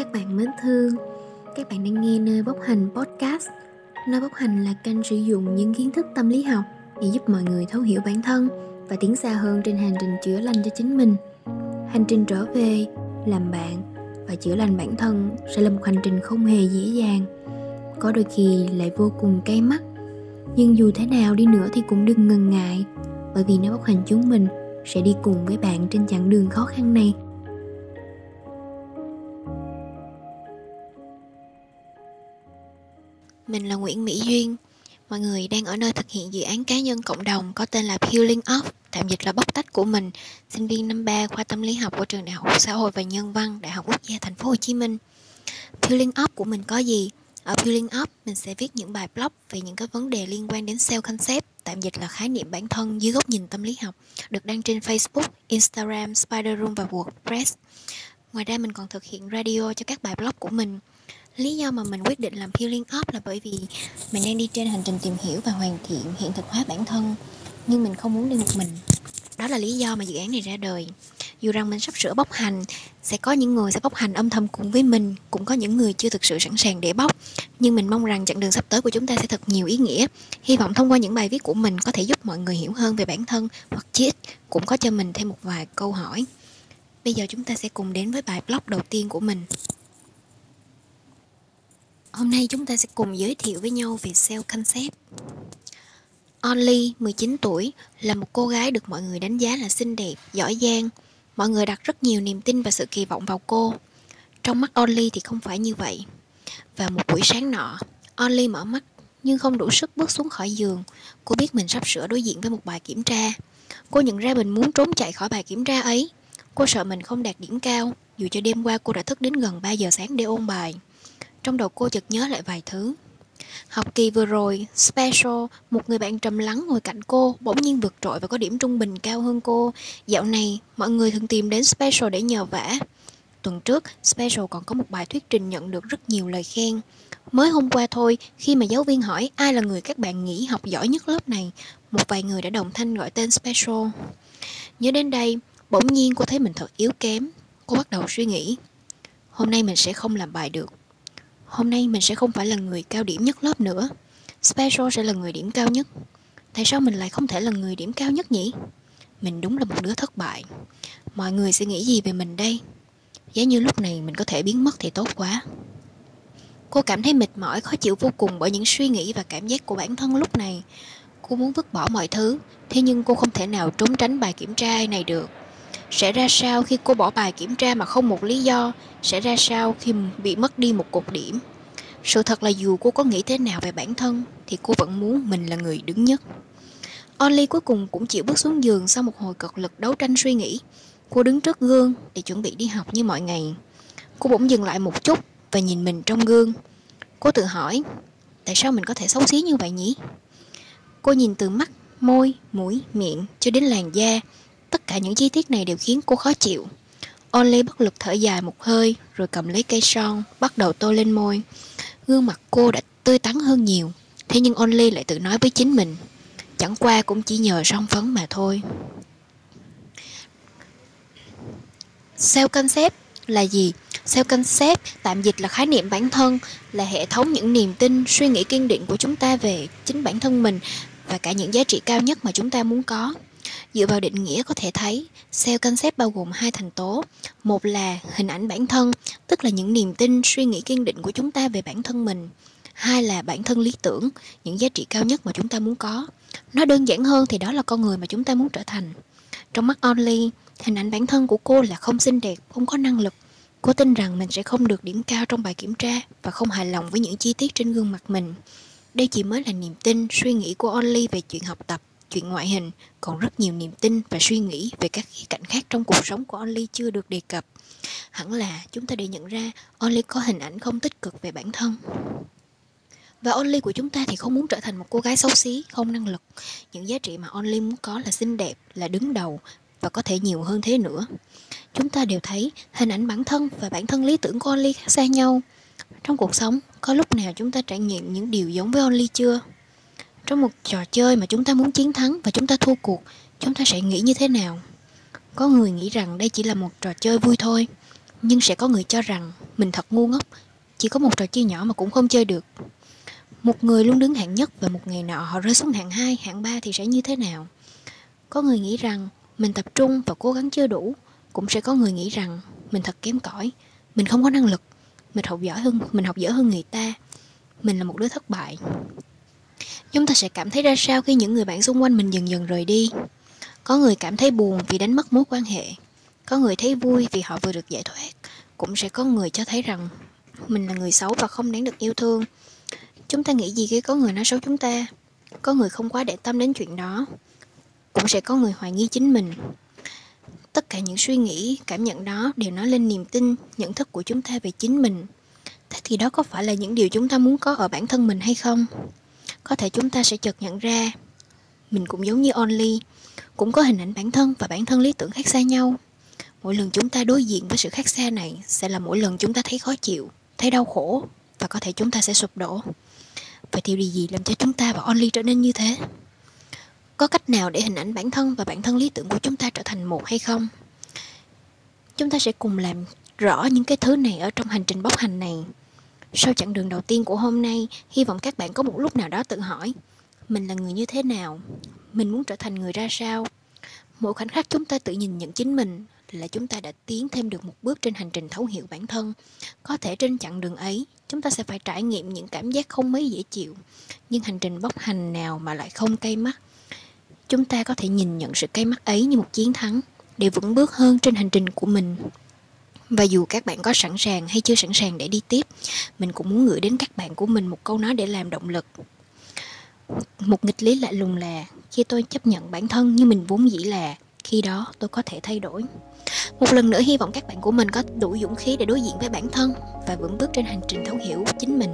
Các bạn mến thương, các bạn đang nghe nơi bốc hành podcast. Nơi bốc hành là kênh sử dụng những kiến thức tâm lý học để giúp mọi người thấu hiểu bản thân và tiến xa hơn trên hành trình chữa lành cho chính mình. Hành trình trở về, làm bạn và chữa lành bản thân sẽ là một hành trình không hề dễ dàng. Có đôi khi lại vô cùng cay mắt. Nhưng dù thế nào đi nữa thì cũng đừng ngần ngại, bởi vì nơi bốc hành chúng mình sẽ đi cùng với bạn trên chặng đường khó khăn này. Mình là Nguyễn Mỹ Duyên. Mọi người đang ở nơi thực hiện dự án cá nhân cộng đồng có tên là Peeling Off, tạm dịch là bóc tách của mình, sinh viên năm 3 khoa tâm lý học của trường Đại học Xã hội và Nhân văn, Đại học Quốc gia Thành phố Hồ Chí Minh. Peeling Off của mình có gì? Ở Peeling Off, mình sẽ viết những bài blog về những cái vấn đề liên quan đến self concept, tạm dịch là khái niệm bản thân dưới góc nhìn tâm lý học, được đăng trên Facebook, Instagram, Spider Room và WordPress. Ngoài ra mình còn thực hiện radio cho các bài blog của mình Lý do mà mình quyết định làm Peeling Up là bởi vì mình đang đi trên hành trình tìm hiểu và hoàn thiện hiện thực hóa bản thân, Nhưng mình không muốn đi một mình. Đó là lý do mà dự án này ra đời. Dù rằng mình sắp sửa bốc hành, Sẽ có những người sẽ bốc hành âm thầm cùng với mình, Cũng có những người chưa thực sự sẵn sàng để bốc. Nhưng mình mong rằng chặng đường sắp tới của chúng ta sẽ thật nhiều ý nghĩa. Hy vọng thông qua những bài viết của mình có thể giúp mọi người hiểu hơn về bản thân, Hoặc chí ít cũng có cho mình thêm một vài câu hỏi. Bây giờ chúng ta sẽ cùng đến với bài blog đầu tiên của mình. Hôm nay chúng ta sẽ cùng giới thiệu với nhau về self concept. Only, 19 tuổi, là một cô gái được mọi người đánh giá là xinh đẹp, giỏi giang. Mọi người đặt rất nhiều niềm tin và sự kỳ vọng vào cô. Trong mắt Only thì không phải như vậy. Và một buổi sáng nọ, Only mở mắt nhưng không đủ sức bước xuống khỏi giường. Cô biết mình sắp sửa đối diện với một bài kiểm tra. Cô nhận ra mình muốn trốn chạy khỏi bài kiểm tra ấy. Cô sợ mình không đạt điểm cao, dù cho đêm qua cô đã thức đến gần 3 giờ sáng để ôn bài. Trong đầu cô chợt nhớ lại vài thứ. Học kỳ vừa rồi, Special, một người bạn trầm lắng ngồi cạnh cô, bỗng nhiên vượt trội và có điểm trung bình cao hơn cô. Dạo này, mọi người thường tìm đến Special để nhờ vả. Tuần trước, Special còn có một bài thuyết trình nhận được rất nhiều lời khen. Mới hôm qua thôi, khi mà giáo viên hỏi ai là người các bạn nghĩ học giỏi nhất lớp này, một vài người đã đồng thanh gọi tên Special. Nhớ đến đây, bỗng nhiên cô thấy mình thật yếu kém. Cô bắt đầu suy nghĩ, hôm nay mình sẽ không làm bài được. Hôm nay mình sẽ không phải là người cao điểm nhất lớp nữa. Special sẽ là người điểm cao nhất. Tại sao mình lại không thể là người điểm cao nhất nhỉ? Mình đúng là một đứa thất bại. Mọi người sẽ nghĩ gì về mình đây? Giá như lúc này mình có thể biến mất thì tốt quá. Cô cảm thấy mệt mỏi, khó chịu vô cùng bởi những suy nghĩ và cảm giác của bản thân lúc này. Cô muốn vứt bỏ mọi thứ Thế nhưng cô không thể nào trốn tránh bài kiểm tra này được sẽ ra sao khi cô bỏ bài kiểm tra mà không một lý do? Sẽ ra sao khi bị mất đi một cột điểm? Sự thật là dù cô có nghĩ thế nào về bản thân, thì cô vẫn muốn mình là người đứng nhất. Only cuối cùng cũng chịu bước xuống giường sau một hồi cật lực đấu tranh suy nghĩ. Cô đứng trước gương để chuẩn bị đi học như mọi ngày. Cô bỗng dừng lại một chút và nhìn mình trong gương. Cô tự hỏi, tại sao mình có thể xấu xí như vậy nhỉ? Cô nhìn từ mắt, môi, mũi, miệng cho đến làn da Tất cả những chi tiết này đều khiến cô khó chịu. Only bất lực thở dài một hơi, rồi cầm lấy cây son, bắt đầu tô lên môi. Gương mặt cô đã tươi tắn hơn nhiều, thế nhưng Only lại tự nói với chính mình, chẳng qua cũng chỉ nhờ son phấn mà thôi. Self concept là gì? Self concept tạm dịch là khái niệm bản thân, là hệ thống những niềm tin, suy nghĩ kiên định của chúng ta về chính bản thân mình và cả những giá trị cao nhất mà chúng ta muốn có. Dựa vào định nghĩa có thể thấy, self concept bao gồm hai thành tố. Một là hình ảnh bản thân, tức là những niềm tin, suy nghĩ kiên định của chúng ta về bản thân mình. Hai là bản thân lý tưởng, những giá trị cao nhất mà chúng ta muốn có. Nói đơn giản hơn thì đó là con người mà chúng ta muốn trở thành. Trong mắt Only, hình ảnh bản thân của cô là không xinh đẹp, không có năng lực. Cô tin rằng mình sẽ không được điểm cao trong bài kiểm tra và không hài lòng với những chi tiết trên gương mặt mình. Đây chỉ mới là niềm tin, suy nghĩ của Only về chuyện học tập chuyện ngoại hình, còn rất nhiều niềm tin và suy nghĩ về các khía cạnh khác trong cuộc sống của Only chưa được đề cập. Hẳn là chúng ta đều nhận ra Only có hình ảnh không tích cực về bản thân. Và Only của chúng ta thì không muốn trở thành một cô gái xấu xí, không năng lực. Những giá trị mà Only muốn có là xinh đẹp, là đứng đầu và có thể nhiều hơn thế nữa. Chúng ta đều thấy hình ảnh bản thân và bản thân lý tưởng của Only khác xa nhau. Trong cuộc sống, có lúc nào chúng ta trải nghiệm những điều giống với Only chưa? Trong một trò chơi mà chúng ta muốn chiến thắng và chúng ta thua cuộc chúng ta sẽ nghĩ như thế nào có người nghĩ rằng đây chỉ là một trò chơi vui thôi nhưng sẽ có người cho rằng mình thật ngu ngốc, chỉ có một trò chơi nhỏ mà cũng không chơi được. Một người luôn đứng hạng nhất và một ngày nọ họ rơi xuống hạng 2, hạng 3 thì sẽ như thế nào? Có người nghĩ rằng mình tập trung và cố gắng chưa đủ, cũng sẽ có người nghĩ rằng mình thật kém cỏi, mình không có năng lực, mình học giỏi hơn, mình học dở hơn người ta, mình là một đứa thất bại. Chúng ta sẽ cảm thấy ra sao khi những người bạn xung quanh mình dần dần rời đi? Có người cảm thấy buồn vì đánh mất mối quan hệ, có người thấy vui vì họ vừa được giải thoát, cũng sẽ có người cho thấy rằng mình là người xấu và không đáng được yêu thương. Chúng ta nghĩ gì khi có người nói xấu chúng ta? Có người không quá để tâm đến chuyện đó. Cũng sẽ có người hoài nghi chính mình. Tất cả những suy nghĩ, cảm nhận đó đều nói lên niềm tin, nhận thức của chúng ta về chính mình. Thế thì đó có phải là những điều chúng ta muốn có ở bản thân mình hay không? Có thể chúng ta sẽ chợt nhận ra mình cũng giống như Only, cũng có hình ảnh bản thân và bản thân lý tưởng khác xa nhau. Mỗi lần chúng ta đối diện với sự khác xa này sẽ là mỗi lần chúng ta thấy khó chịu, thấy đau khổ và có thể chúng ta sẽ sụp đổ. Vậy thì điều gì làm cho chúng ta và Only trở nên như thế? Có cách nào để hình ảnh bản thân và bản thân lý tưởng của chúng ta trở thành một hay không? Chúng ta sẽ cùng làm rõ những cái thứ này ở trong hành trình bốc hành này. Sau chặng đường đầu tiên của hôm nay, hy vọng các bạn có một lúc nào đó tự hỏi mình là người như thế nào? Mình muốn trở thành người ra sao? Mỗi khoảnh khắc chúng ta tự nhìn nhận chính mình là chúng ta đã tiến thêm được một bước trên hành trình thấu hiểu bản thân. Có thể trên chặng đường ấy, chúng ta sẽ phải trải nghiệm những cảm giác không mấy dễ chịu, nhưng hành trình bốc hành nào mà lại không cay mắt. Chúng ta có thể nhìn nhận sự cay mắt ấy như một chiến thắng để vững bước hơn trên hành trình của mình. Và dù các bạn có sẵn sàng hay chưa sẵn sàng để đi tiếp, mình cũng muốn gửi đến các bạn của mình một câu nói để làm động lực. Một nghịch lý lạ lùng là khi tôi chấp nhận bản thân như mình vốn dĩ là, khi đó tôi có thể thay đổi. Một lần nữa hy vọng các bạn của mình có đủ dũng khí để đối diện với bản thân và vững bước trên hành trình thấu hiểu chính mình.